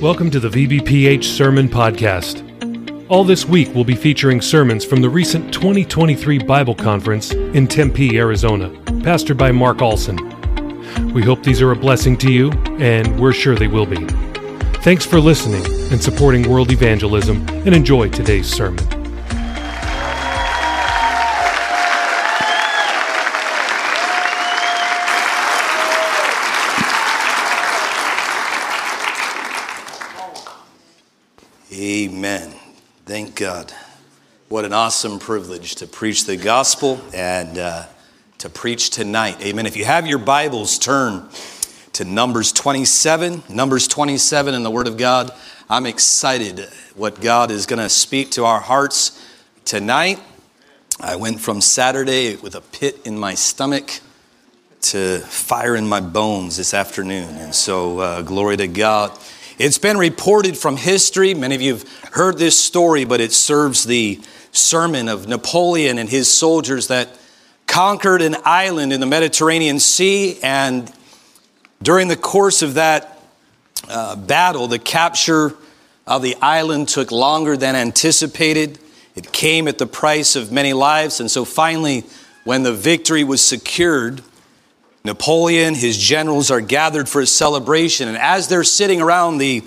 Welcome to the VBPH Sermon Podcast. All this week, we'll be featuring sermons from the recent 2023 Bible Conference in Tempe, Arizona, pastored by Mark Aulson. We hope these are a blessing to you, and we're sure they will be. Thanks for listening and supporting world evangelism, and enjoy today's sermon. God. What an awesome privilege to preach the gospel and uh, to preach tonight. Amen. If you have your Bibles, turn to Numbers 27. Numbers 27 in the Word of God. I'm excited what God is going to speak to our hearts tonight. I went from Saturday with a pit in my stomach to fire in my bones this afternoon. And so, uh, glory to God. It's been reported from history. Many of you have heard this story, but it serves the sermon of Napoleon and his soldiers that conquered an island in the Mediterranean Sea. And during the course of that uh, battle, the capture of the island took longer than anticipated. It came at the price of many lives. And so finally, when the victory was secured, Napoleon, his generals are gathered for a celebration. And as they're sitting around the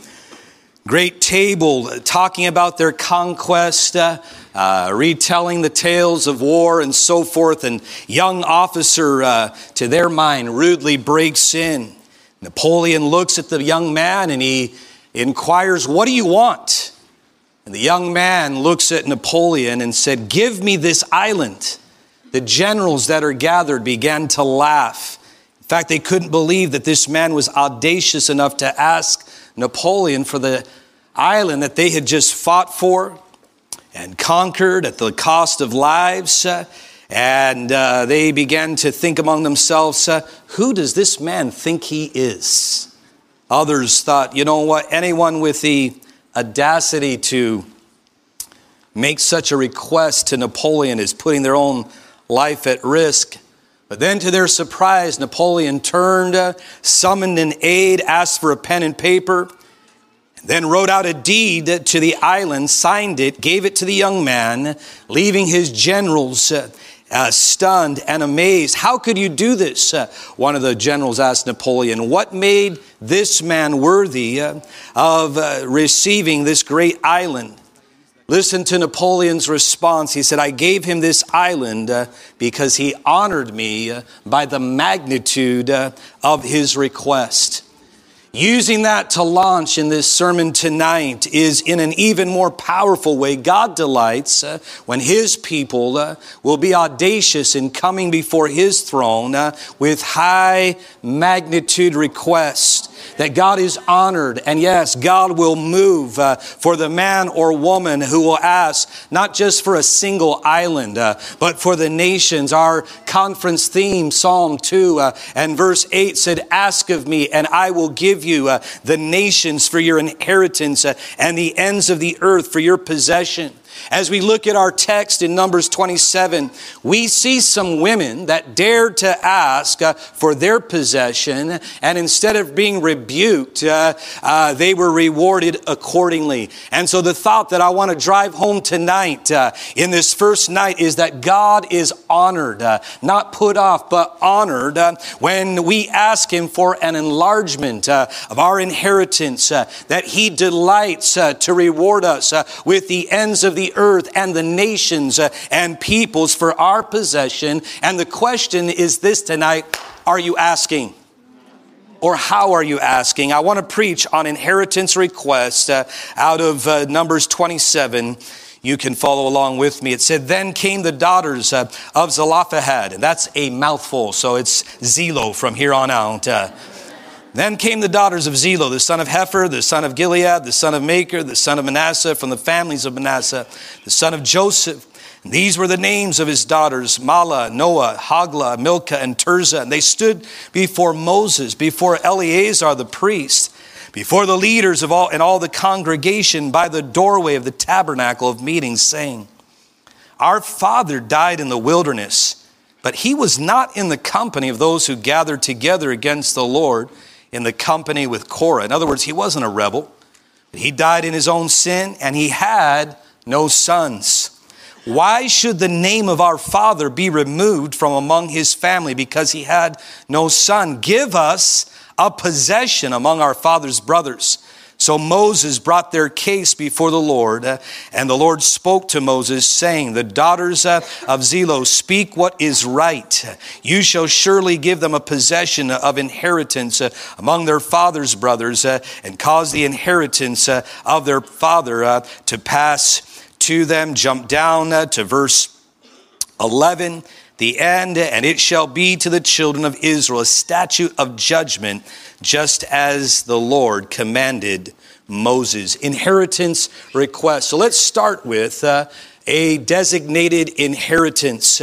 great table talking about their conquest, uh, uh, retelling the tales of war and so forth, and young officer, uh, to their mind, rudely breaks in. Napoleon looks at the young man and he inquires, What do you want? And the young man looks at Napoleon and said, Give me this island. The generals that are gathered began to laugh. Fact, they couldn't believe that this man was audacious enough to ask Napoleon for the island that they had just fought for and conquered at the cost of lives. And uh, they began to think among themselves, uh, who does this man think he is? Others thought, you know what, anyone with the audacity to make such a request to Napoleon is putting their own life at risk. But then, to their surprise, Napoleon turned, uh, summoned an aide, asked for a pen and paper, and then wrote out a deed to the island, signed it, gave it to the young man, leaving his generals uh, uh, stunned and amazed. How could you do this? Uh, one of the generals asked Napoleon, What made this man worthy uh, of uh, receiving this great island? Listen to Napoleon's response. He said, I gave him this island uh, because he honored me uh, by the magnitude uh, of his request. Using that to launch in this sermon tonight is in an even more powerful way. God delights when His people will be audacious in coming before His throne with high magnitude requests that God is honored. And yes, God will move uh, for the man or woman who will ask, not just for a single island, uh, but for the nations. Our conference theme, Psalm 2 uh, and verse 8 said, Ask of me, and I will give you uh, the nations for your inheritance uh, and the ends of the earth for your possession. As we look at our text in Numbers 27, we see some women that dared to ask uh, for their possession, and instead of being rebuked, uh, uh, they were rewarded accordingly. And so, the thought that I want to drive home tonight uh, in this first night is that God is honored, uh, not put off, but honored uh, when we ask Him for an enlargement of our inheritance, that He delights to reward us with the ends of the earth and the nations uh, and peoples for our possession. And the question is this tonight are you asking? Or how are you asking? I want to preach on inheritance request uh, out of uh, Numbers 27 you can follow along with me. It said, Then came the daughters uh, of Zelophehad, and that's a mouthful, so it's Zelo from here on out. Then came the daughters of Zelo, the son of Hepher, the son of Gilead, the son of Machir, the son of Manasseh, from the families of Manasseh, the son of Joseph. And these were the names of his daughters Mahlah, Noah, Hoglah, Milcah, and Tirzah. And they stood before Moses, before Eleazar the priest, before the leaders of all and all the congregation by the doorway of the tabernacle of meetings, saying, Our father died in the wilderness, but he was not in the company of those who gathered together against the Lord in the company with Korah. In other words, he wasn't a rebel. He died in his own sin and he had no sons. Why should the name of our father be removed from among his family because he had no son? Give us a possession among our father's brothers. So Moses brought their case before the Lord, uh, and the Lord spoke to Moses, saying, The daughters uh, of Zelos speak what is right. You shall surely give them a possession of inheritance uh, among their father's brothers, and cause the inheritance of their father to pass to them. Jump down to verse 11 the end, and it shall be to the children of Israel a statute of judgment, just as the Lord commanded Moses. Inheritance request. So let's start with uh, a designated inheritance.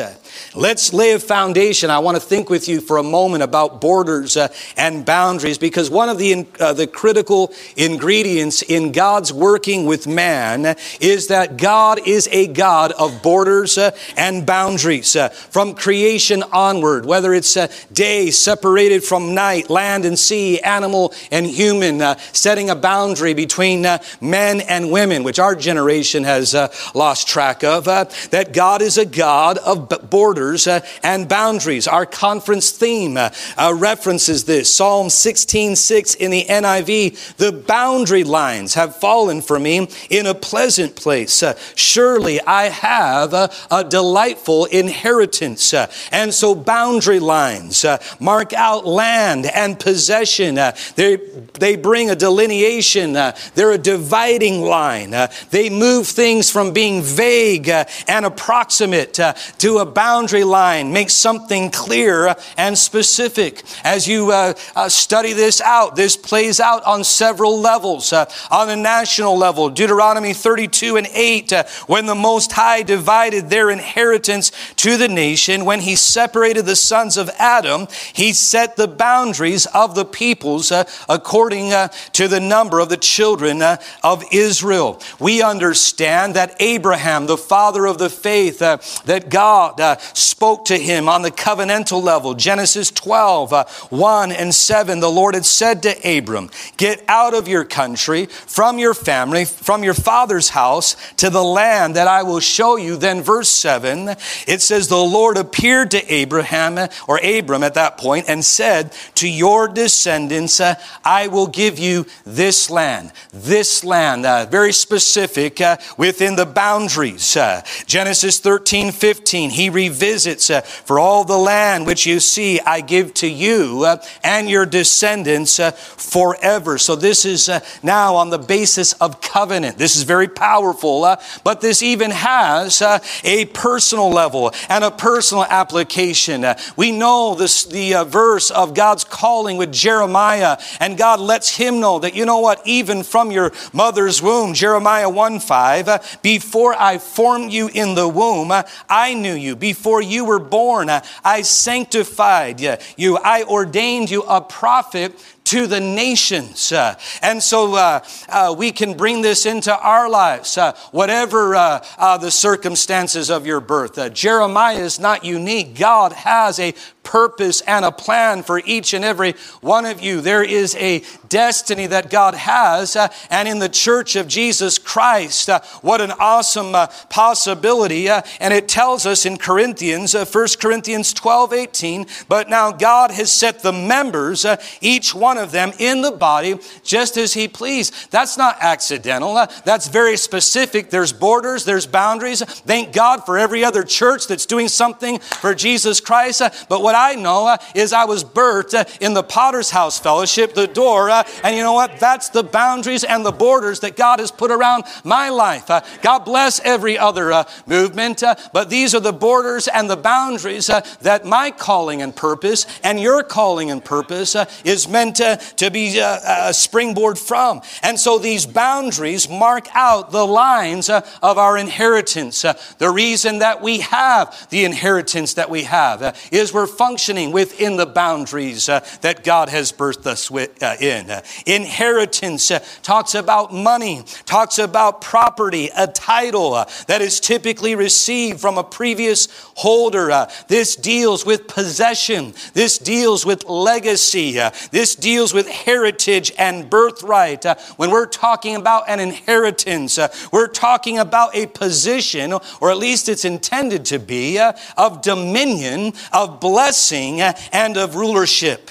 Let's lay a foundation. I want to think with you for a moment about borders uh, and boundaries because one of the, uh, the critical ingredients in God's working with man is that God is a God of borders uh, and boundaries. Uh, from creation onward, whether it's uh, day separated from night, land and sea, animal and human, uh, setting a boundary between men and women, which our generation has lost track of, that God is a God of borders borders uh, and boundaries. Our conference theme uh, uh, references this. Psalm 16, 6 in the NIV. The boundary lines have fallen for me in a pleasant place. Uh, surely I have uh, a, delightful inheritance. Uh, and so boundary lines mark out land and possession. they, they bring a delineation. they're a dividing line. they move things from being vague and approximate to a boundary boundary line, make something clear and specific. As you uh, uh, study this out, this plays out on several levels. Uh, on a national level, Deuteronomy 32 and 8, uh, when the Most High divided their inheritance to the nation, when he separated the sons of Adam, he set the boundaries of the peoples uh, according uh, to the number of the children of Israel. We understand that Abraham, the father of the faith, that God spoke to him on the covenantal level. Genesis 12, uh, 1 and 7, the Lord had said to Abram, Get out of your country, from your family, from your father's house, to the land that I will show you. Then, verse 7, it says, The Lord appeared to Abraham, or Abram at that point, and said, To your descendants, uh, I will give you this land. This land, uh, very specific uh, within the boundaries. Uh, Genesis 13, 15, he visits. Uh, for all the land which you see, I give to you uh, and your descendants uh, forever. So this is now on the basis of covenant. This is very powerful, but this even has a personal level and a personal application. we know this, the verse of God's calling with Jeremiah, and God lets him know that, you know what, even from your mother's womb, Jeremiah 1 5, before I formed you in the womb, I knew you. Before you were born, I sanctified you. I ordained you a prophet to the nations. Uh, and so uh, uh, we can bring this into our lives, uh, whatever uh, uh, the circumstances of your birth. Jeremiah is not unique. God has a purpose and a plan for each and every one of you. There is a destiny that God has, and in the church of Jesus Christ, what an awesome possibility. and it tells us in Corinthians, 1 Corinthians 12 18, but now God has set the members, each one one of them in the body just as he pleased. That's not accidental. Uh, that's very specific. There's borders, there's boundaries. Thank God for every other church that's doing something for Jesus Christ. Uh, but what I know uh, is I was birthed uh, in the Potter's House Fellowship, the door. Uh, and you know what? That's the boundaries and the borders that God has put around my life. Uh, God bless every other movement, but these are the borders and the boundaries that my calling and purpose and your calling and purpose is meant to, to be a, a springboard from. And so these boundaries mark out the lines uh, of our inheritance. Uh, the reason that we have the inheritance that we have uh, is we're functioning within the boundaries uh, that God has birthed us with, uh, in. Uh, inheritance talks about money, talks about property, a title, that is typically received from a previous holder. Uh, this deals with possession. This deals with legacy. Uh, this deals with heritage and birthright. Uh, when we're talking about an inheritance, uh, we're talking about a position, or at least it's intended to be, uh, of dominion, of blessing, and of rulership.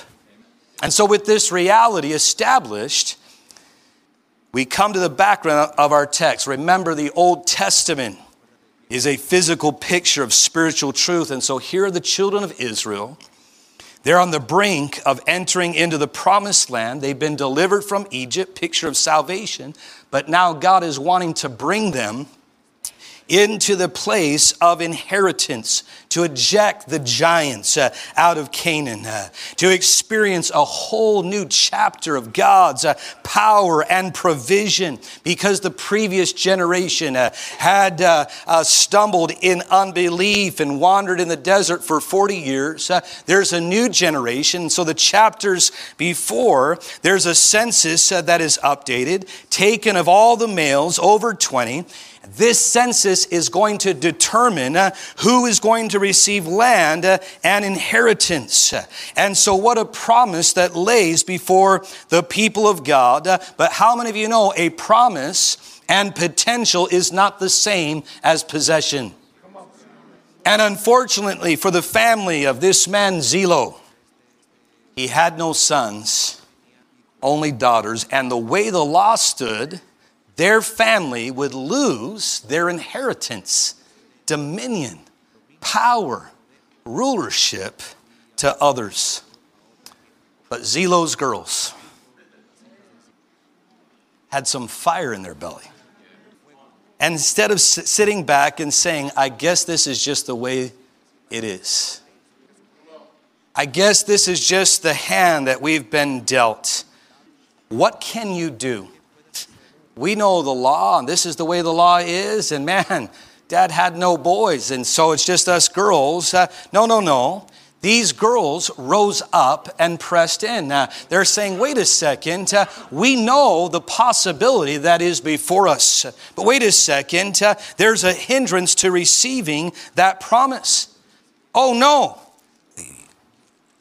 And so, with this reality established, we come to the background of our text. Remember, the Old Testament is a physical picture of spiritual truth. And so, here are the children of Israel. They're on the brink of entering into the promised land. They've been delivered from Egypt, picture of salvation. But now God is wanting to bring them into the place of inheritance, to eject the giants uh, out of Canaan, uh, to experience a whole new chapter of God's uh, power and provision because the previous generation uh, had uh, uh, stumbled in unbelief and wandered in the desert for 40 years. there's a new generation. So the chapters before, there's a census that is updated, taken of all the males over 20 this census is going to determine uh, who is going to receive land uh, and inheritance. And so, what a promise that lays before the people of God. But how many of you know a promise and potential is not the same as possession? And unfortunately, for the family of this man, Zelo, he had no sons, only daughters. And the way the law stood, their family would lose their inheritance, dominion, power, rulership to others. But Zelo's girls had some fire in their belly. And instead of sitting back and saying, I guess this is just the way it is, I guess this is just the hand that we've been dealt, what can you do? We know the law, and this is the way the law is, and man, dad had no boys, and so it's just us girls. Uh, no, no, no. These girls rose up and pressed in. Uh, they're saying, wait a second, uh, we know the possibility that is before us. But wait a second, uh, there's a hindrance to receiving that promise. Oh no,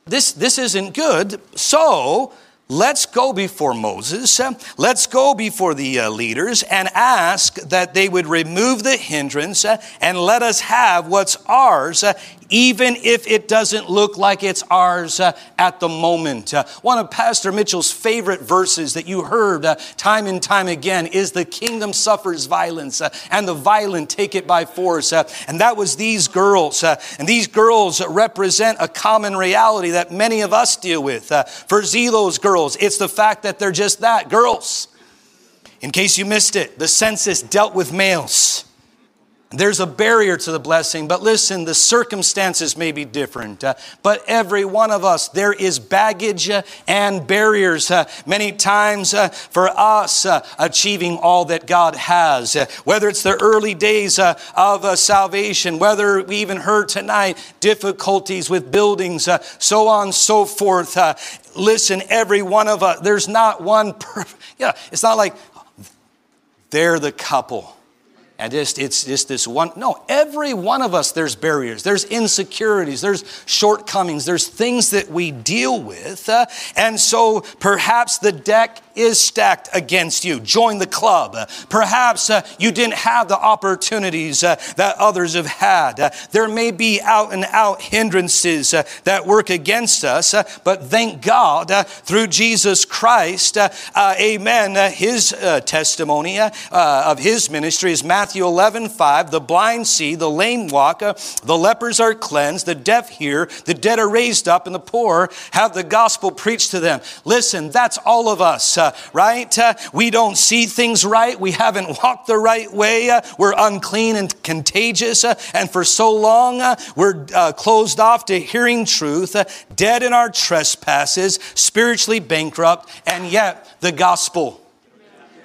this, this isn't good. So Let's go before Moses. Let's go before the uh, leaders and ask that they would remove the hindrance uh, and let us have what's ours, uh, even if it doesn't look like it's ours uh, at the moment. Uh, one of Pastor Mitchell's favorite verses that you heard uh, time and time again is the kingdom suffers violence and the violent take it by force. And that was these girls. And these girls represent a common reality that many of us deal with. For Zelo's girls. It's the fact that they're just that girls. In case you missed it, the census dealt with males. There's a barrier to the blessing, but listen, the circumstances may be different. Uh, but every one of us, there is baggage uh, and barriers uh, many times uh, for us uh, achieving all that God has. Uh, whether it's the early days of salvation, whether we even heard tonight difficulties with buildings, so on and so forth. listen, every one of us, there's not one, perfect, yeah, it's not like they're the couple and just it's just this one no every one of us there's barriers there's insecurities there's shortcomings there's things that we deal with uh, and so perhaps the deck is stacked against you. Join the club. Perhaps uh, you didn't have the opportunities uh, that others have had. Uh, there may be out and out hindrances uh, that work against us but thank god through jesus christ amen his testimony of his ministry is Matthew 11, 5, the blind see, the lame walk, uh, the lepers are cleansed, the deaf hear, the dead are raised up, and the poor have the gospel preached to them. Listen, that's all of us, uh, right? Uh, we don't see things right. We haven't walked the right way. Uh, we're unclean and contagious. Uh, and for so long, uh, we're closed off to hearing truth, dead in our trespasses, spiritually bankrupt, and yet the gospel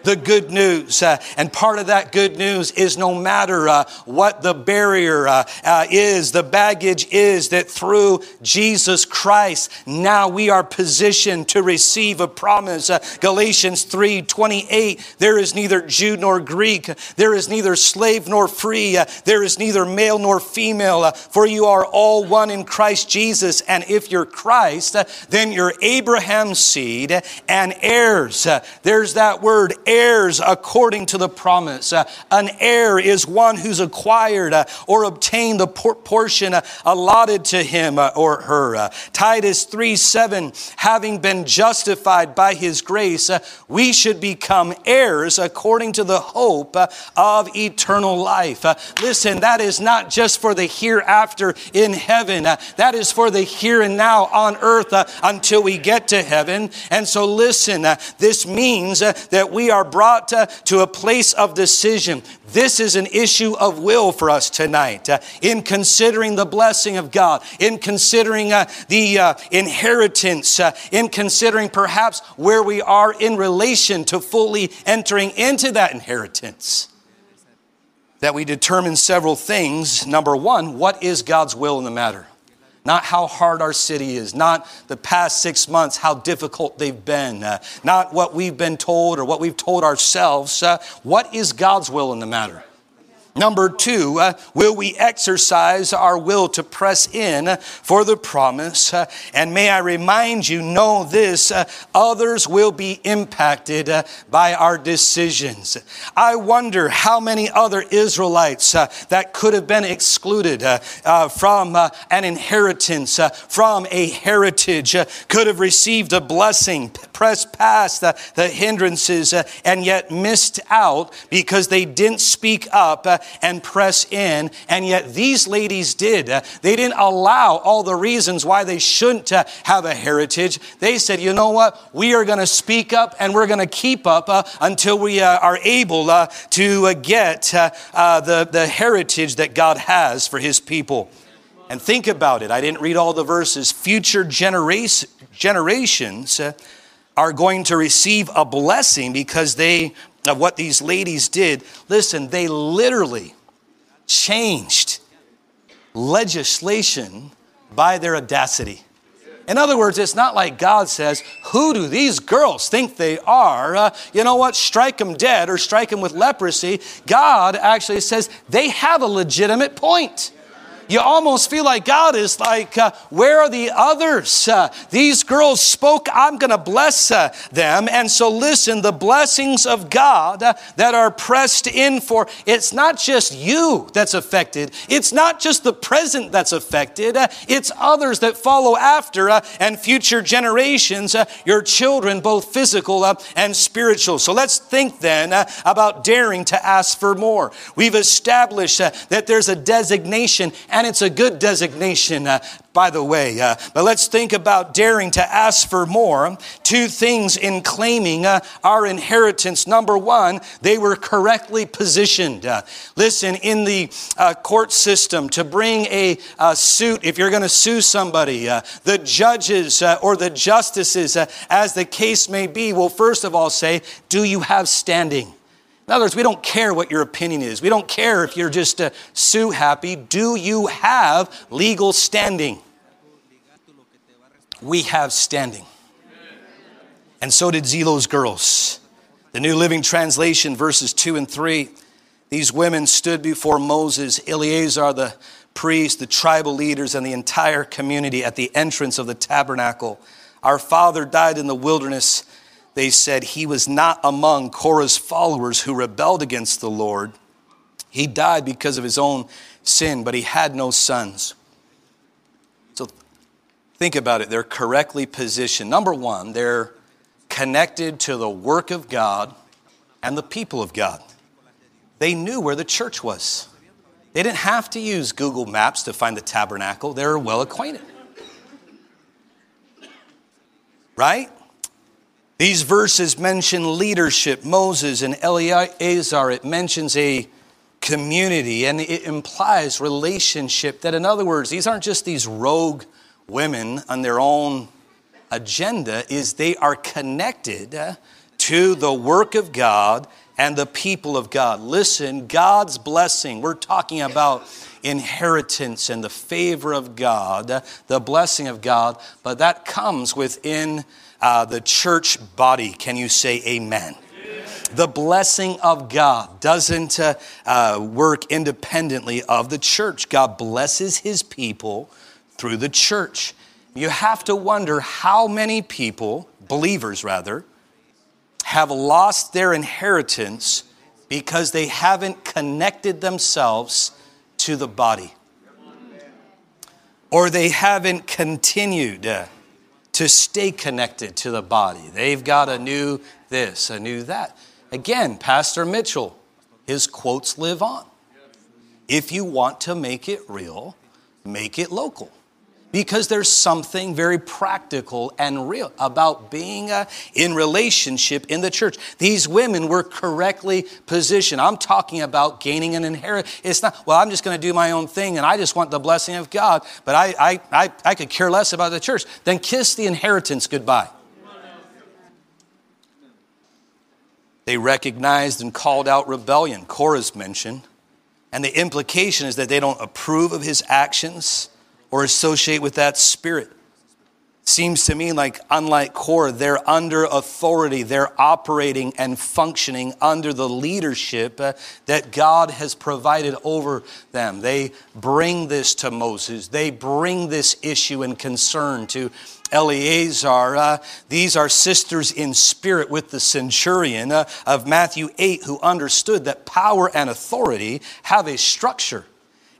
the good news. Uh, and part of that good news is no matter uh, what the barrier uh, uh is, the baggage is, that through Jesus Christ, now we are positioned to receive a promise. Uh, Galatians 3 28, there is neither Jew nor Greek, there is neither slave nor free, uh, there is neither male nor female, for you are all one in Christ Jesus. And if you're Christ, then you're Abraham's seed and heirs. There's that word heirs according to the promise. Uh, an heir is one who's acquired uh, or obtained the por- portion uh, allotted to him uh, or her. Uh, Titus 3 7, having been justified by his grace, uh, we should become heirs according to the hope of eternal life. listen, that is not just for the hereafter in heaven, that is for the here and now on earth until we get to heaven. And so, listen, this means that we are are brought uh, to a place of decision. This is an issue of will for us tonight uh, in considering the blessing of God, in considering uh, the uh, inheritance, uh, in considering perhaps where we are in relation to fully entering into that inheritance. That we determine several things. Number one, what is God's will in the matter? Not how hard our city is, not the past six months, how difficult they've been, uh, not what we've been told or what we've told ourselves. Uh, what is God's will in the matter? Number two, uh, will we exercise our will to press in for the promise? Uh, and may I remind you, know this uh, others will be impacted uh, by our decisions. I wonder how many other Israelites uh, that could have been excluded uh, from an inheritance, from a heritage, could have received a blessing, pressed past the, the hindrances, and yet missed out because they didn't speak up and press in. And yet these ladies did. Uh, they didn't allow all the reasons why they shouldn't uh, have a heritage. They said, you know what? We are going to speak up and we're going to keep up uh, until we are able to get the, the heritage that God has for his people. And think about it. I didn't read all the verses. Future generations are going to receive a blessing because they of what these ladies did, listen, they literally changed legislation by their audacity. In other words, it's not like God says, Who do these girls think they are? Uh, you know what? Strike them dead or strike them with leprosy. God actually says they have a legitimate point you almost feel like God is like, uh, where are the others? Uh, these girls spoke, I'm going to bless uh, them. And so, listen, the blessings of God uh, that are pressed in for, it's not just you that's affected, it's not just the present that's affected, uh, it's others that follow after uh, and future generations, your children, both physical and spiritual. So, let's think then about daring to ask for more. We've established that there's a designation and it's a good designation, uh, by the way. Uh, but let's think about daring to ask for more. Two things in claiming uh, our inheritance. Number one, they were correctly positioned. Uh, listen, in the uh, court system, to bring a suit, if you're going to sue somebody, uh, the judges or the justices, as the case may be, will first of all say, Do you have standing? In other words, we don't care what your opinion is. We don't care if you're just a sue happy. Do you have legal standing? We have standing. And so did Zelo's girls. The New Living Translation, verses 2 and 3. These women stood before Moses, Eleazar, the priest, the tribal leaders, and the entire community at the entrance of the tabernacle. Our father died in the wilderness they said he was not among Korah's followers who rebelled against the Lord. He died because of his own sin, but he had no sons. So think about it. They're correctly positioned. Number one, they're connected to the work of God and the people of God. They knew where the church was. They didn't have to use Google Maps to find the tabernacle, they were well acquainted. Right? These verses mention leadership, Moses and Eleazar. It mentions a community and it implies relationship. That, in other words, these aren't just these rogue women on their own agenda, is they are connected uh, to the work of God and the people of God. Listen, God's blessing, we're talking about inheritance and the favor of God, uh, the blessing of God, but that comes within uh, the church body. Can you say amen? The blessing of God doesn't uh, uh, work independently of the church. God blesses his people through the church. You have to wonder how many people, believers rather, have lost their inheritance because they haven't connected themselves to the body. Or they haven't continued uh, to stay connected to the body. They've got a new this, a new that. Again, Pastor Mitchell, his quotes live on. If you want to make it real, make it local because there's something very practical and real about being uh, in relationship in the church. These women were correctly positioned. I'm talking about gaining an inheritance. It's not, well, I'm just going to do my own thing and I just want the blessing of God, but I, I, I, I could care less about the church. Then kiss the inheritance goodbye. They recognized and called out rebellion. Korah's mentioned. And the implication is that they don't approve of his actions or associate with that spirit. Seems to me like, unlike Korah, they're under authority. They're operating and functioning under the leadership uh, that God has provided over them. They bring this to Moses, they bring this issue and concern to Eleazar. Uh, these are sisters in spirit with the centurion uh, of Matthew 8 who understood that power and authority have a structure.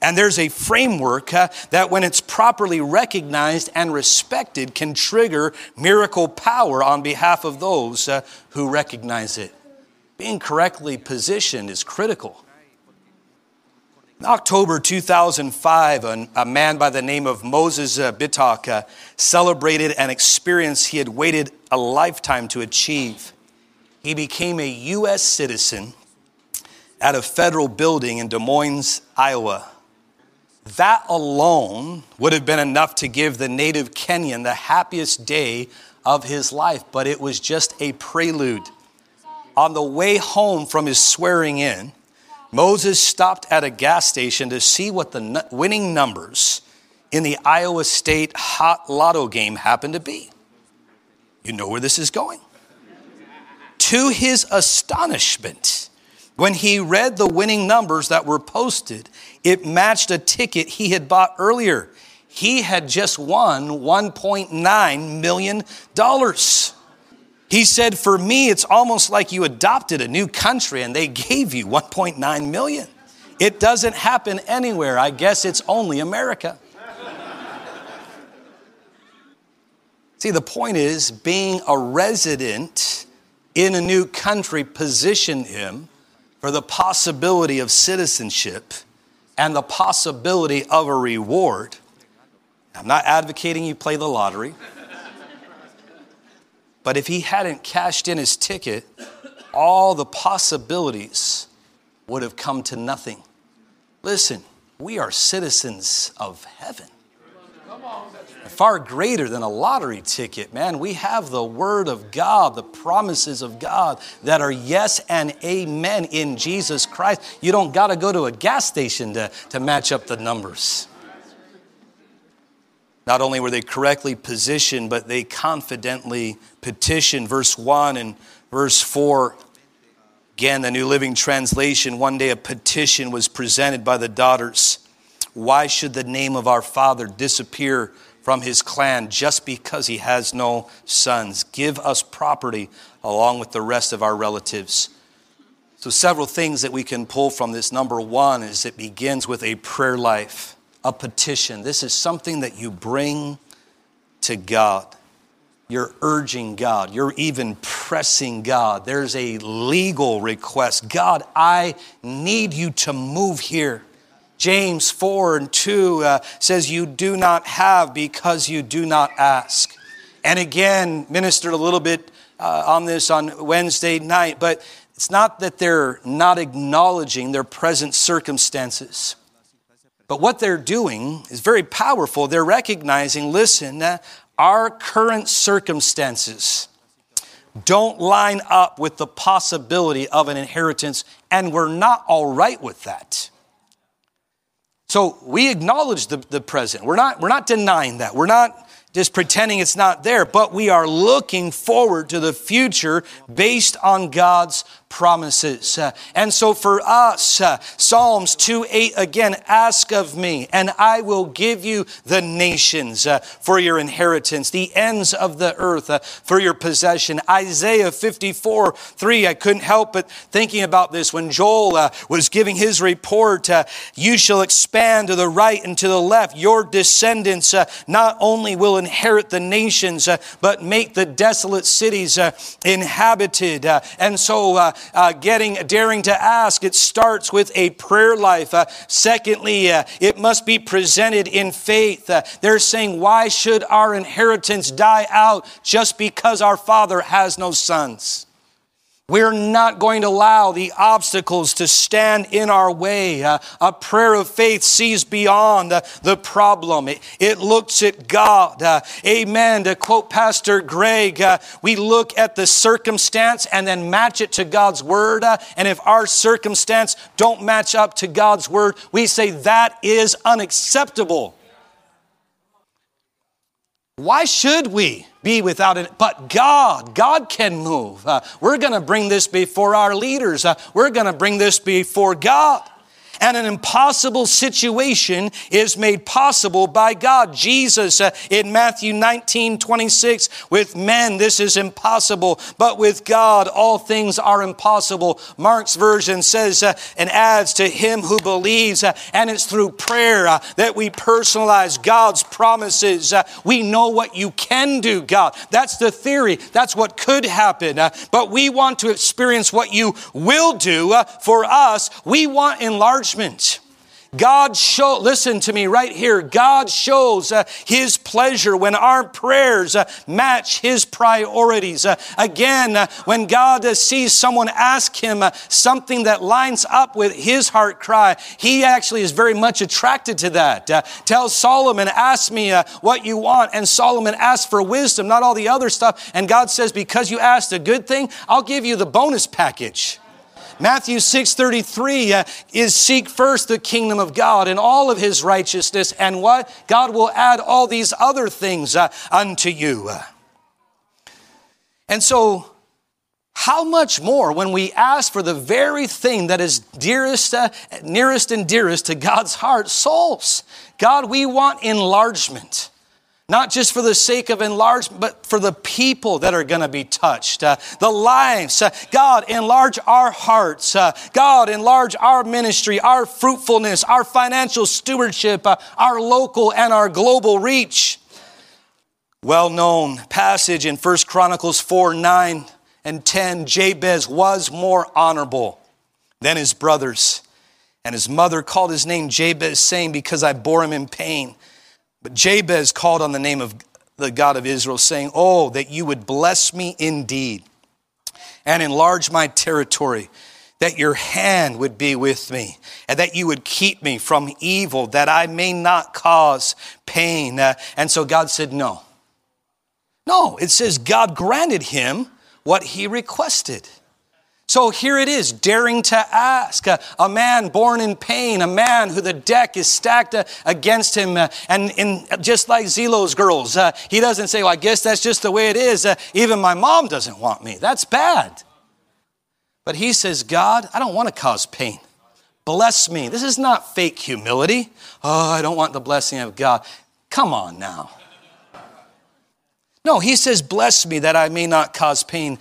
And there's a framework uh, that, when it's properly recognized and respected, can trigger miracle power on behalf of those uh, who recognize it. Being correctly positioned is critical. In October 2005, a man by the name of Moses uh, Bitok uh, celebrated an experience he had waited a lifetime to achieve. He became a U.S. citizen at a federal building in Des Moines, Iowa. That alone would have been enough to give the native Kenyan the happiest day of his life, but it was just a prelude. On the way home from his swearing in, Moses stopped at a gas station to see what the winning numbers in the Iowa State Hot Lotto game happened to be. You know where this is going. To his astonishment, when he read the winning numbers that were posted, it matched a ticket he had bought earlier. He had just won $1.9 million. He said, For me, it's almost like you adopted a new country and they gave you 1.9 million. It doesn't happen anywhere. I guess it's only America. See, the point is, being a resident in a new country positioned him for the possibility of citizenship and the possibility of a reward. I'm not advocating you play the lottery, but if he hadn't cashed in his ticket, all the possibilities would have come to nothing. Listen, we are citizens of heaven far greater than a lottery ticket, man. We have the Word of God, the promises of God that are yes and amen in Jesus Christ. You don't got to go to a gas station to, to match up the numbers. Not only were they correctly positioned, but they confidently petitioned. Verse 1 and verse 4. Again, the New Living Translation, one day a petition was presented by the daughters. Why should the name of our father disappear from his clan just because he has no sons. Give us property along with the rest of our relatives. So, several things that we can pull from this. Number one is it begins with a prayer life, a petition. This is something that you bring to God. You're urging God. You're even pressing God. There's a legal request. God, I need you to move here. James 4 and 2 uh, says, You do not have because you do not ask. And again, ministered a little bit uh, on this on Wednesday night, but it's not that they're not acknowledging their present circumstances. But what they're doing is very powerful. They're recognizing, listen, uh, our current circumstances don't line up with the possibility of an inheritance, and we're not all right with that. So we acknowledge the, the present. We're not, we're not denying that. We're not just pretending it's not there, but we are looking forward to the future based on God's promises. Uh, and so for us, uh, Psalms 2 8 again, ask of me, and I will give you the nations uh, for your inheritance, the ends of the earth uh, for your possession. Isaiah 54 3, I couldn't help but thinking about this when Joel uh, was giving his report. Uh, you shall expand to the right and to the left. Your descendants not only will inherit the nations, but make the desolate cities inhabited. and so, uh, getting daring to ask. It starts with a prayer life. Uh, secondly, uh, it must be presented in faith. Uh, they're saying, why should our inheritance die out just because our father has no sons? We're not going to allow the obstacles to stand in our way. Uh, a prayer of faith sees beyond uh, the problem. It, it, looks at God. Uh, amen. To quote Pastor Greg, uh, we look at the circumstance and then match it to God's word. Uh, and if our circumstance don't match up to God's word, we say that is unacceptable. Why should we be without it? But God, God can move. Uh, we're going to bring this before our leaders. Uh, we're going to bring this before God and an impossible situation is made possible by God. Jesus uh, in Matthew 19 26, with men this is impossible, but with God all things are impossible. Mark's version says uh, and adds to him who believes, uh, and it's through prayer uh, that we personalize God's promises. Uh, we know what you can do, God. That's the theory, that's what could happen. Uh, but we want to experience what you will do for us. We want enlargement encouragement. God show, listen to me right here. God shows uh, His pleasure when our prayers uh, match His priorities. Uh, again, uh, when God uh, sees someone ask Him uh, something that lines up with His heart cry, He actually is very much attracted to that. tell Solomon, ask me what you want. And Solomon asked for wisdom, not all the other stuff. And God says, because you asked a good thing, I'll give you the bonus package. Matthew 6:33 uh, is seek first the kingdom of God and all of his righteousness and what? God will add all these other things uh, unto you. And so how much more when we ask for the very thing that is dearest, uh, nearest and dearest to God's heart, souls. God, we want enlargement not just for the sake of enlargement, but for the people that are going to be touched, uh, the lives. Uh, God, enlarge our hearts. Uh, God, enlarge our ministry, our fruitfulness, our financial stewardship, uh, our local and our global reach. Well known passage in 1 Chronicles 4 9 and 10 Jabez was more honorable than his brothers. And his mother called his name Jabez, saying, Because I bore him in pain. But Jabez called on the name of the God of Israel, saying, Oh, that you would bless me indeed and enlarge my territory, that your hand would be with me, and that you would keep me from evil, that I may not cause pain. Uh, and so God said, No. No, it says God granted him what he requested. So here it is, daring to ask. A, a, man born in pain, a man who the deck is stacked uh, against him. Uh, and in, just like Zelo's girls, uh, he doesn't say, Well, I guess that's just the way it is. Uh, even my mom doesn't want me. That's bad. But he says, God, I don't want to cause pain. Bless me. This is not fake humility. Oh, I don't want the blessing of God. Come on now. No, he says, Bless me that I may not cause pain.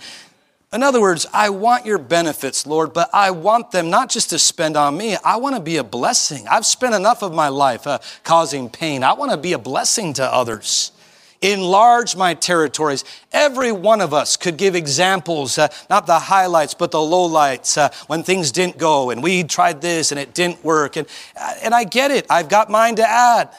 In other words, I want your benefits, Lord, but I want them not just to spend on me. I want to be a blessing. I've spent enough of my life uh, causing pain. I want to be a blessing to others. Enlarge my territories. Every one of us could give examples, uh, not the highlights, but the lowlights, uh, when things didn't go and we tried this and it didn't work. And, uh, and I get it. I've got mine to add.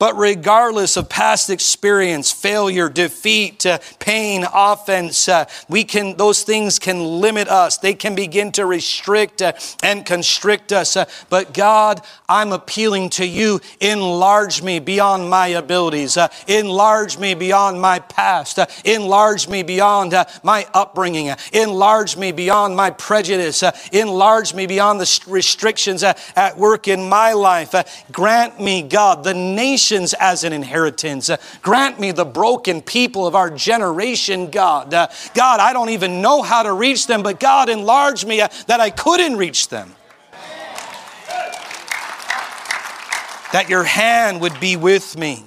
But regardless of past experience, failure, defeat, uh, pain, offense, uh, we can, those things can limit us. They can begin to restrict uh, and constrict us. Uh, but God, I'm appealing to you. Enlarge me beyond my abilities. Uh, enlarge me beyond my past. Uh, enlarge me beyond my upbringing. enlarge me beyond my prejudice. enlarge me beyond the restrictions at work in my life. grant me, God, the nation nations as an inheritance. Uh, grant me the broken people of our generation, God. Uh, God, I don't even know how to reach them, but God, enlarge me uh, that I couldn't reach them. That your hand would be with me.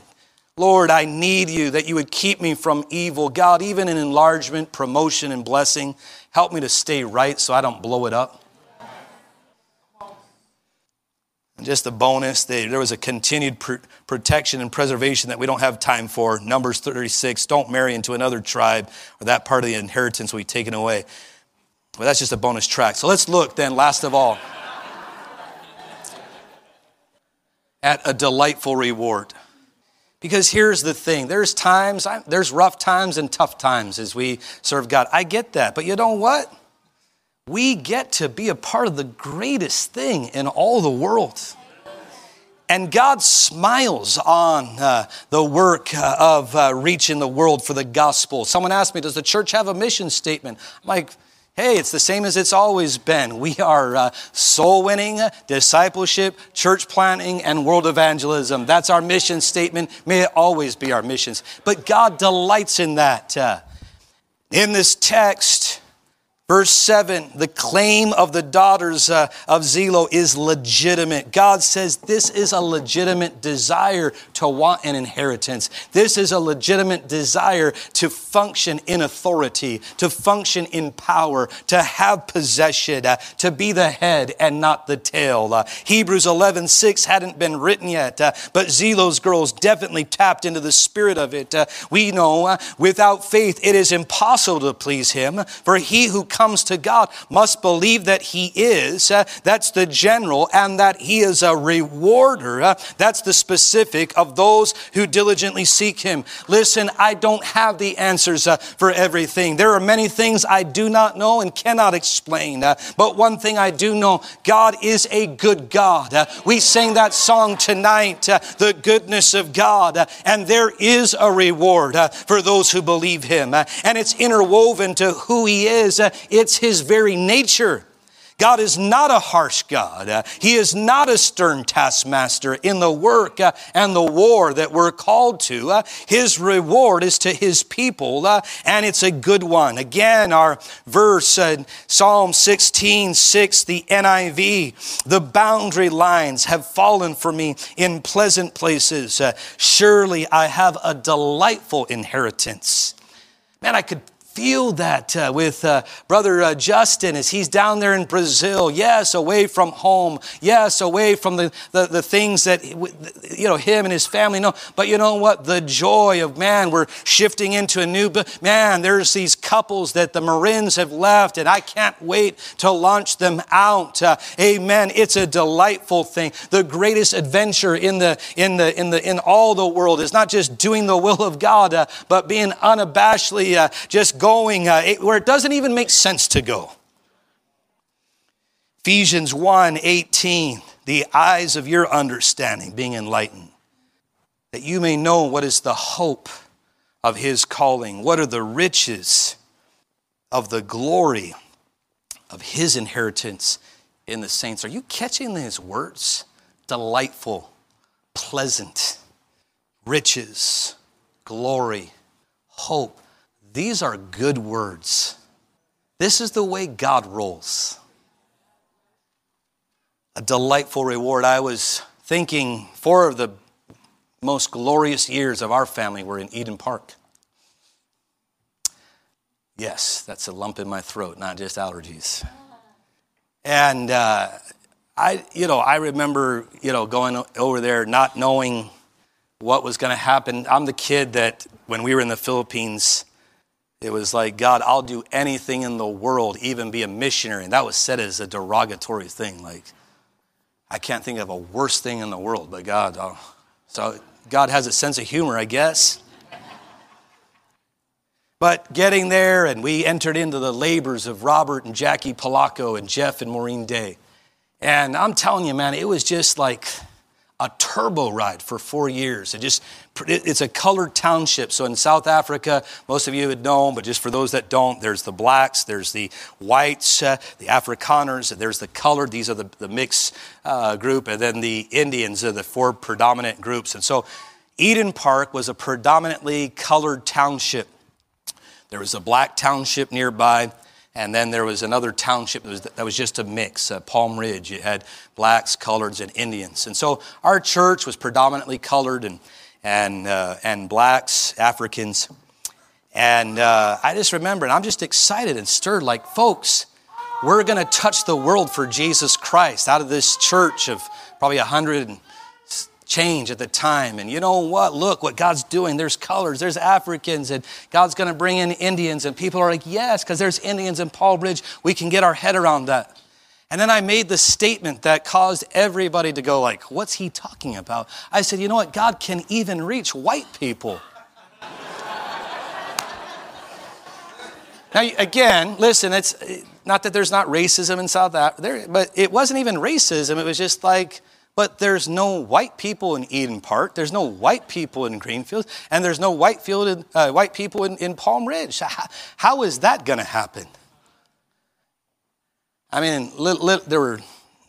Lord, I need you, that you would keep me from evil. God, even in enlargement, promotion, and blessing, help me to stay right so I don't blow it up. Just a bonus, there was a continued pr- protection and preservation that we don't have time for. Numbers 36, don't marry into another tribe, or that part of the inheritance will be taken away. Well, that's just a bonus track. So let's look then, last of all, at a delightful reward. Because here's the thing there's times, there's rough times and tough times as we serve God. I get that. But you know what? We get to be a part of the greatest thing in all the world. And God smiles on uh, the work uh, of uh, reaching the world for the gospel. Someone asked me, Does the church have a mission statement? I'm like, Hey, it's the same as it's always been. We are uh, soul winning, discipleship, church planting, and world evangelism. That's our mission statement. May it always be our missions. But God delights in that. Uh, in this text, Verse 7, the claim of the daughters uh, of Zelo is legitimate. God says this is a legitimate desire to want an inheritance. This is a legitimate desire to function in authority, to function in power, to have possession, uh, to be the head and not the tail. Uh, Hebrews 11, 6 hadn't been written yet, uh, but Zelo's girls definitely tapped into the spirit of it. Uh, we know uh, without faith it is impossible to please him, for he who comes to God must believe that He is. Uh, that's the general, and that He is a rewarder. Uh, that's the specific of those who diligently seek Him. Listen, I don't have the answers uh, for everything. There are many things I do not know and cannot explain. Uh, but one thing I do know God is a good God. Uh, we sang that song tonight, uh, The Goodness of God, and there is a reward for those who believe Him. and it's interwoven to who He is it's his very nature. God is not a harsh God. Uh, he is not a stern taskmaster in the work uh, and the war that we're called to. Uh, his reward is to his people, and it's a good one. Again, our verse, Psalm 16, 6, the NIV, the boundary lines have fallen for me in pleasant places. Surely I have a delightful inheritance. Man, I could feel that uh, with uh, brother uh, Justin as he's down there in Brazil. Yes, away from home. Yes, away from the, the, the, things that, you know, him and his family know. But you know what? The joy of, man, we're shifting into a new, man, there's these couples that the Marines have left and I can't wait to launch them out. Uh, amen. It's a delightful thing. The greatest adventure in the, in the, in the, in all the world is not just doing the will of God, uh, but being unabashedly uh, just going uh, where it doesn't even make sense to go. Ephesians 1 18, the eyes of your understanding being enlightened, that you may know what is the hope of his calling, what are the riches of the glory of his inheritance in the saints. Are you catching these words? Delightful, pleasant, riches, glory, hope. These are good words. This is the way God rolls. A delightful reward. I was thinking four of the most glorious years of our family were in Eden Park. Yes, that's a lump in my throat, not just allergies. And uh, I, you know, I remember, you know, going over there not knowing what was going to happen. I'm the kid that when we were in the Philippines, it was like, God, I'll do anything in the world, even be a missionary. And that was said as a derogatory thing. Like, I can't think of a worse thing in the world, but God. Oh. So God has a sense of humor, I guess. But getting there, and we entered into the labors of Robert and Jackie Polacco and Jeff and Maureen Day. And I'm telling you, man, it was just like a turbo ride for four years. It just, it's a colored township. So in South Africa, most of you would know, but just for those that don't, there's the blacks, there's the whites, uh, the Afrikaners, there's the colored. These are the, the mixed uh, group, and then the Indians are the four predominant groups. And so Eden Park was a predominantly colored township. There was a black township nearby, and then there was another township that was, that was just a mix, uh, Palm Ridge. You had blacks, coloreds, and Indians. And so our church was predominantly colored and, and, uh, and blacks, Africans. And uh, I just remember, and I'm just excited and stirred like, folks, we're going to touch the world for Jesus Christ out of this church of probably 100 change at the time. And you know what? Look what God's doing. There's colors, there's Africans, and God's going to bring in Indians. And people are like, yes, because there's Indians in Palm Ridge. We can get our head around that. And then I made the statement that caused everybody to go like, what's he talking about? I said, you know what? God can even reach white people. now, again, listen, it's eh, not that there's not racism in South Africa, but it wasn't even racism. It was just like, but there's no white people in Eden Park. There's no white people in Greenfield. And there's no white, field, uh, white people in, in Palm Ridge. How, how is that going to happen? I mean, li- li- there, were,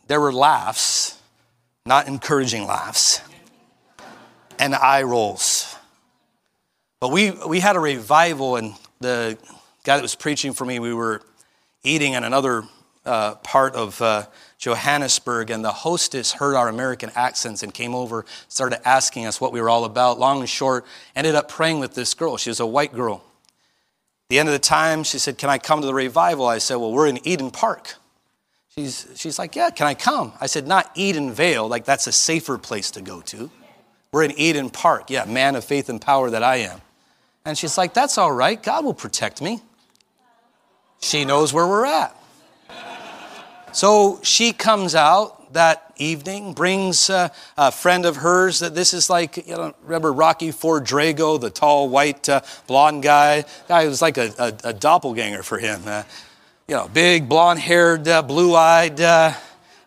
there were laughs, not encouraging laughs, and eye rolls. But we, we had a revival, and the guy that was preaching for me, we were eating in another uh, part of. Uh, Johannesburg, and the hostess heard our American accents and came over, started asking us what we were all about. Long and short, ended up praying with this girl. She was a white girl. The end of the time, she said, Can I come to the revival? I said, Well, we're in Eden Park. She's, she's like, Yeah, can I come? I said, Not Edenvale, like that's a safer place to go to. We're in Eden Park. Yeah, man of faith and power that I am. And she's like, That's all right. God will protect me. She knows where we're at. So she comes out that evening, brings uh, a friend of hers that this is like, you know, remember Rocky Four Drago, the tall, white, uh, blonde guy? Guy was like a, a, a doppelganger for him. Uh, you know, big, blonde haired, uh, blue eyed uh,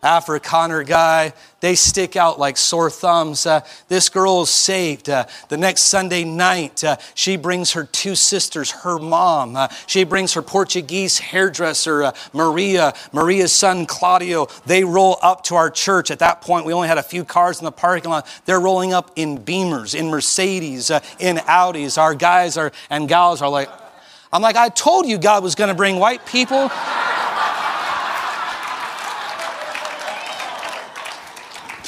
Afrikaner guy. They stick out like sore thumbs. Uh, this girl is saved. Uh, the next Sunday night, uh, she brings her two sisters, her mom. Uh, she brings her Portuguese hairdresser, uh, Maria, Maria's son, Claudio. They roll up to our church. At that point, we only had a few cars in the parking lot. They're rolling up in Beamers, in Mercedes, uh, in Audis. Our guys are and gals are like, I'm like, I told you God was going to bring white people.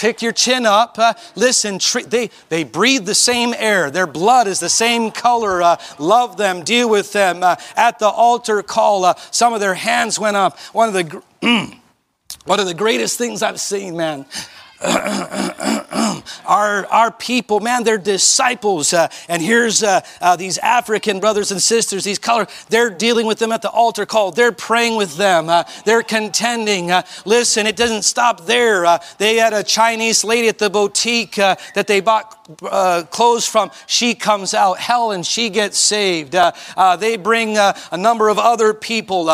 Pick your chin up. Uh, listen, they, they breathe the same air. Their blood is the same color. Uh, love them, deal with them. Uh, at the altar call, uh, some of their hands went up. One of the, one of the greatest things I've seen, man. our, our people, man, they're disciples. Uh, and here's uh, uh, these African brothers and sisters, these color, they're dealing with them at the altar call. They're praying with them. Uh, they're contending. Uh, listen, it doesn't stop there. Uh, they had a Chinese lady at the boutique that they bought clothes from. She comes out, Helen, she gets saved. they bring a number of other people.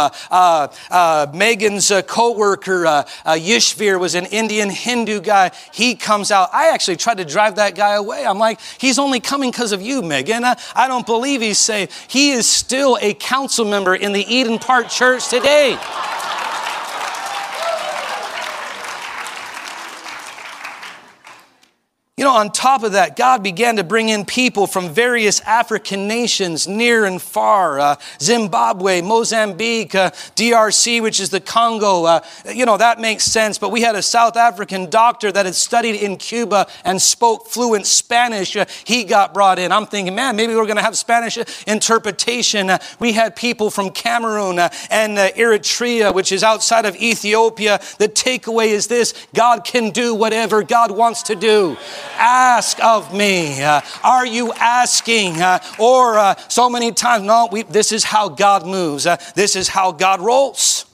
Megan's co worker, Yishvir, was an Indian Hindu guy guy, he comes out. I actually tried to drive that guy away. I'm like, he's only coming because of you, Megan. I, I don't believe he's saved. He is still a council member in the Eden Park Church today. You know, on top of that, God began to bring in people from various African nations, near and far uh, Zimbabwe, Mozambique, uh, DRC, which is the Congo. Uh, you know, that makes sense. But we had a South African doctor that had studied in Cuba and spoke fluent Spanish. Uh, he got brought in. I'm thinking, man, maybe we're going to have Spanish interpretation. Uh, we had people from Cameroon uh, and Eritrea, which is outside of Ethiopia. The takeaway is this God can do whatever God wants to do. Ask of me. Uh, are you asking? Uh, or uh, so many times, no, we, this is how God moves. Uh, this is how God rolls.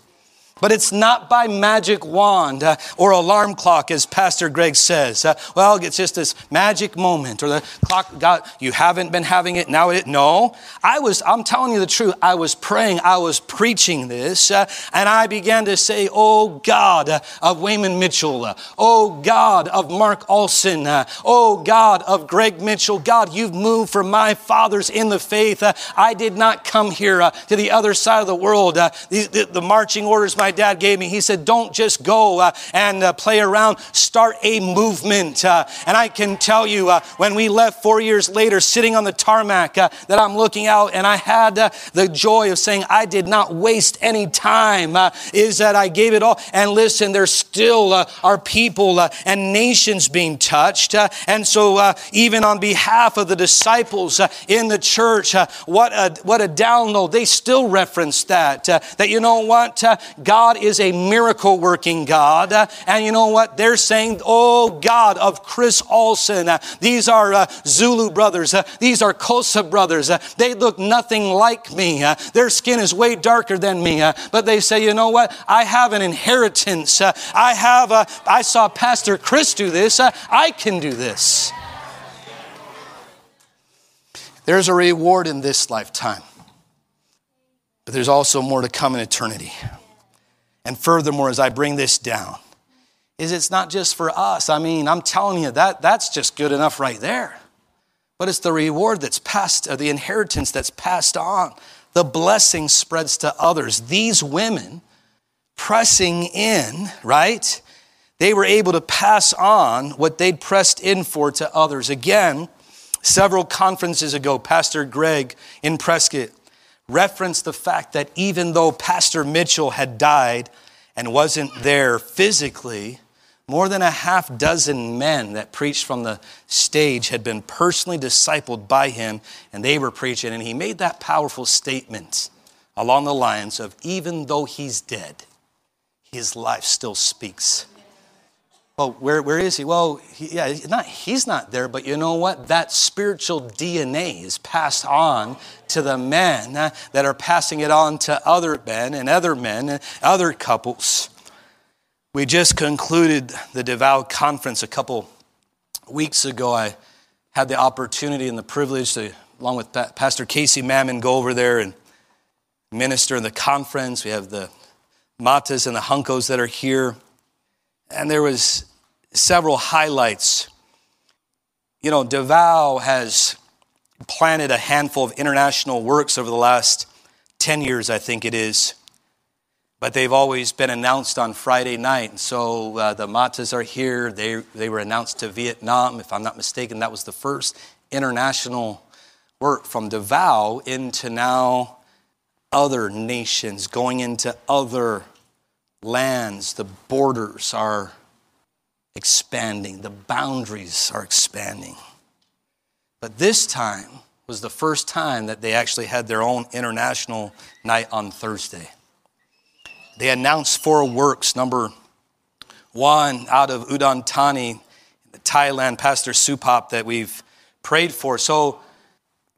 But it's not by magic wand uh, or alarm clock, as Pastor Greg says. Uh, well, it's just this magic moment, or the clock got, you haven't been having it, now it, no. I was, I'm telling you the truth, I was praying, I was preaching this, uh, and I began to say, Oh God uh, of Wayman Mitchell, uh, oh God of Mark Aulson, uh, oh God of Greg Mitchell, God, you've moved for my fathers in the faith. I did not come here to the other side of the world. The, the, the marching orders my dad gave me. He said, Don't just go uh, and uh, play around, start a movement. Uh, and I can tell you, uh, when we left four years later, sitting on the tarmac, uh, that I'm looking out and I had uh, the joy of saying, I did not waste any time, is that I gave it all. And listen, there still are people and nations being touched. and so, even on behalf of the disciples in the church, what, a, what a download. They still reference that. that you know what? God God is a miracle working God. and you know what? They're saying, Oh God of Chris Aulson. these are uh, Zulu brothers. Uh, these are Xhosa brothers. Uh, they look nothing like me. their skin is way darker than me. but they say, you know what? I have an inheritance. I have, I saw Pastor Chris do this. I can do this. There's a reward in this lifetime, but there's also more to come in eternity. And furthermore, as I bring this down, is it's not just for us. I mean, I'm telling you that that's just good enough right there. But it's the reward that's passed, or the inheritance that's passed on. The blessing spreads to others. These women pressing in, right? They were able to pass on what they'd pressed in for to others. Again, several conferences ago, Pastor Greg in Prescott referenced the fact that even though Pastor Mitchell had died and wasn't there physically, more than a half dozen men that preached from the stage had been personally discipled by him, and they were preaching. And he made that powerful statement along the lines of even though he's dead, his life still speaks. Well, where, where is he? Well, he, yeah, not, he's not there, but you know what? That spiritual DNA is passed on to the men uh, that are passing it on to other men and other men and other couples. We just concluded the Davao Conference a couple weeks ago. I had the opportunity and the privilege to, along with Pastor Casey Mammon, go over there and minister in the conference. We have the Matas and the Hunkos that are here. And there was several highlights. You know, Davao has planted a handful of international works over the last 10 years, I think it is. But they've always been announced on Friday night. So uh, the Matas are here. They, they were announced to Vietnam. If I'm not mistaken, that was the first international work from Davao into now other nations, going into other lands, the borders are expanding, the boundaries are expanding. But this time was the first time that they actually had their own international night on Thursday. They announced four works. Number one, out of Udon Thani, Thailand, Pastor Supap, that we've prayed for. So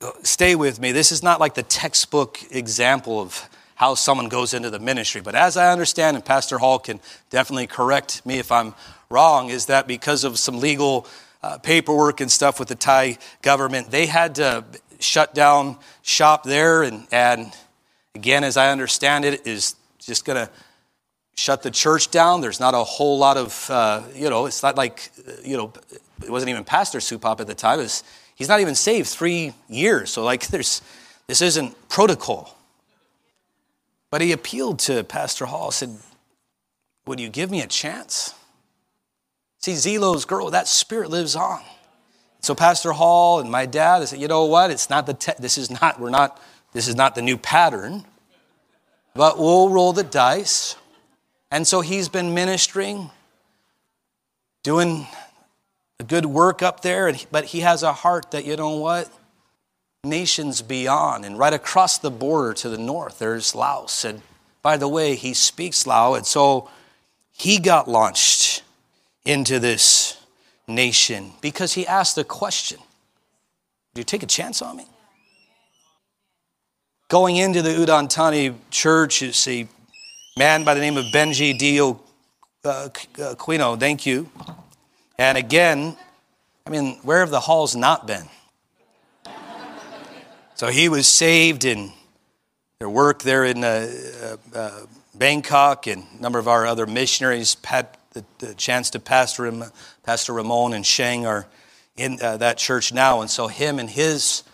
uh, stay with me. This is not like the textbook example of how someone goes into the ministry. But as I understand, and Pastor Hall can definitely correct me if I'm wrong, is that because of some legal uh, paperwork and stuff with the Thai government, they had to shut down shop there. And, and again, as I understand it, is just going to shut the church down. There's not a whole lot of, uh, you know, it's not like, you know, it wasn't even Pastor Supap at the time. Was, he's not even saved three years. So, like, there's, this isn't protocol. But he appealed to Pastor Hall, said, Would you give me a chance? See, Zelo's girl, that spirit lives on. So Pastor Hall and my dad, I said, you know what? It's not the te- this is not, we're not, this is not the new pattern, but we'll roll the dice. And so he's been ministering, doing a good work up there, but he has a heart that, you know what? Nations beyond. And right across the border to the north, there's Laos. And by the way, he speaks Lao. And so he got launched into this nation because he asked the question Do you take a chance on me? Going into the Udon Thani church is a man by the name of Benji Dio uh, uh, Quino. Thank you. And again, I mean, where have the halls not been? So he was saved in their work there in uh, uh, uh, Bangkok, and a number of our other missionaries had the, the chance to pastor him. Pastor Ramon and Shang are in uh, that church now, and so him and his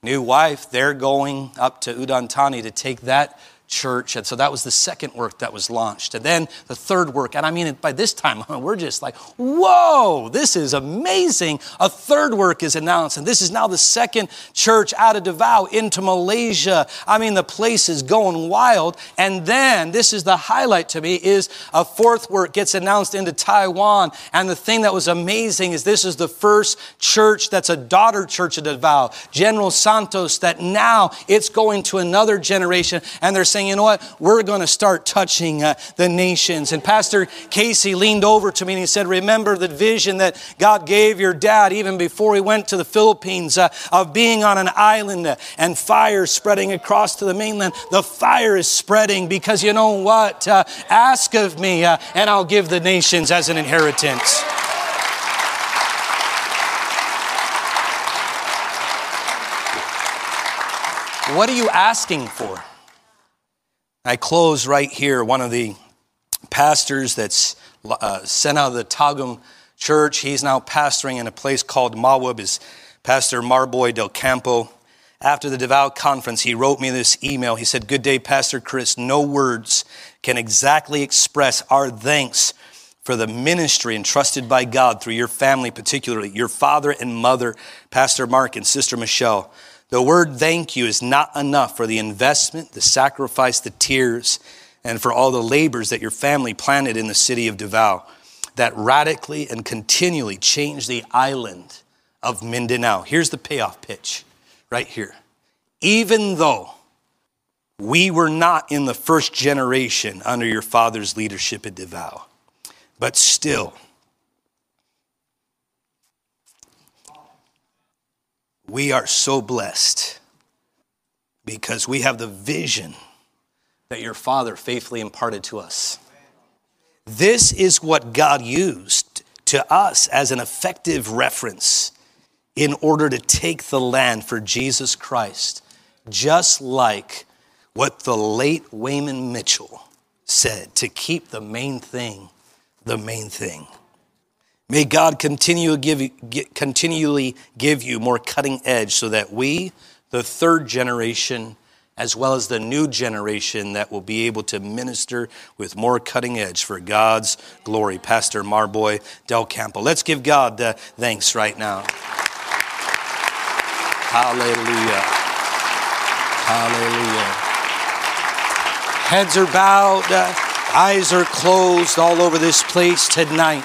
new wife, they're going up to Udon Thani to take that church. And so that was the second work that was launched. And then the third work, and I mean, by this time, we're just like, whoa, this is amazing. A third work is announced. And this is now the second church out of Davao into Malaysia. I mean, the place is going wild. And then, this is the highlight to me, is a fourth work gets announced into Taiwan. And the thing that was amazing is this is the first church that's a daughter church of Davao, General Santos, that now it's going to another generation. And they're saying, saying, you know what, we're going to start touching uh, the nations. And Pastor Casey leaned over to me and he said, Remember the vision that God gave your dad even before he went to the Philippines uh, of being on an island uh, and fire spreading across to the mainland. The fire is spreading because you know what? Uh, ask of me uh, and I'll give the nations as an inheritance. What are you asking for? I close right here. One of the pastors that's uh, sent out of the Tagum church, he's now pastoring in a place called Mawab, is Pastor Marboy Del Campo. After the Davao Conference, he wrote me this email. He said, Good day, Pastor Chris. No words can exactly express our thanks for the ministry entrusted by God through your family, particularly your father and mother, Pastor Mark and Sister Michelle. The word thank you is not enough for the investment, the sacrifice, the tears, and for all the labors that your family planted in the city of Davao that radically and continually changed the island of Mindanao. Here's the payoff pitch right here. Even though we were not in the first generation under your father's leadership at Davao, but still, We are so blessed because we have the vision that your Father faithfully imparted to us. This is what God used to us as an effective reference in order to take the land for Jesus Christ, just like what the late Wayman Mitchell said to keep the main thing the main thing. May God continue give, continually give you more cutting edge so that we, the third generation, as well as the new generation that will be able to minister with more cutting edge for God's glory. Pastor Marboy Del Campo. Let's give God the thanks right now. Hallelujah. Hallelujah. Heads are bowed, uh, eyes are closed all over this place tonight.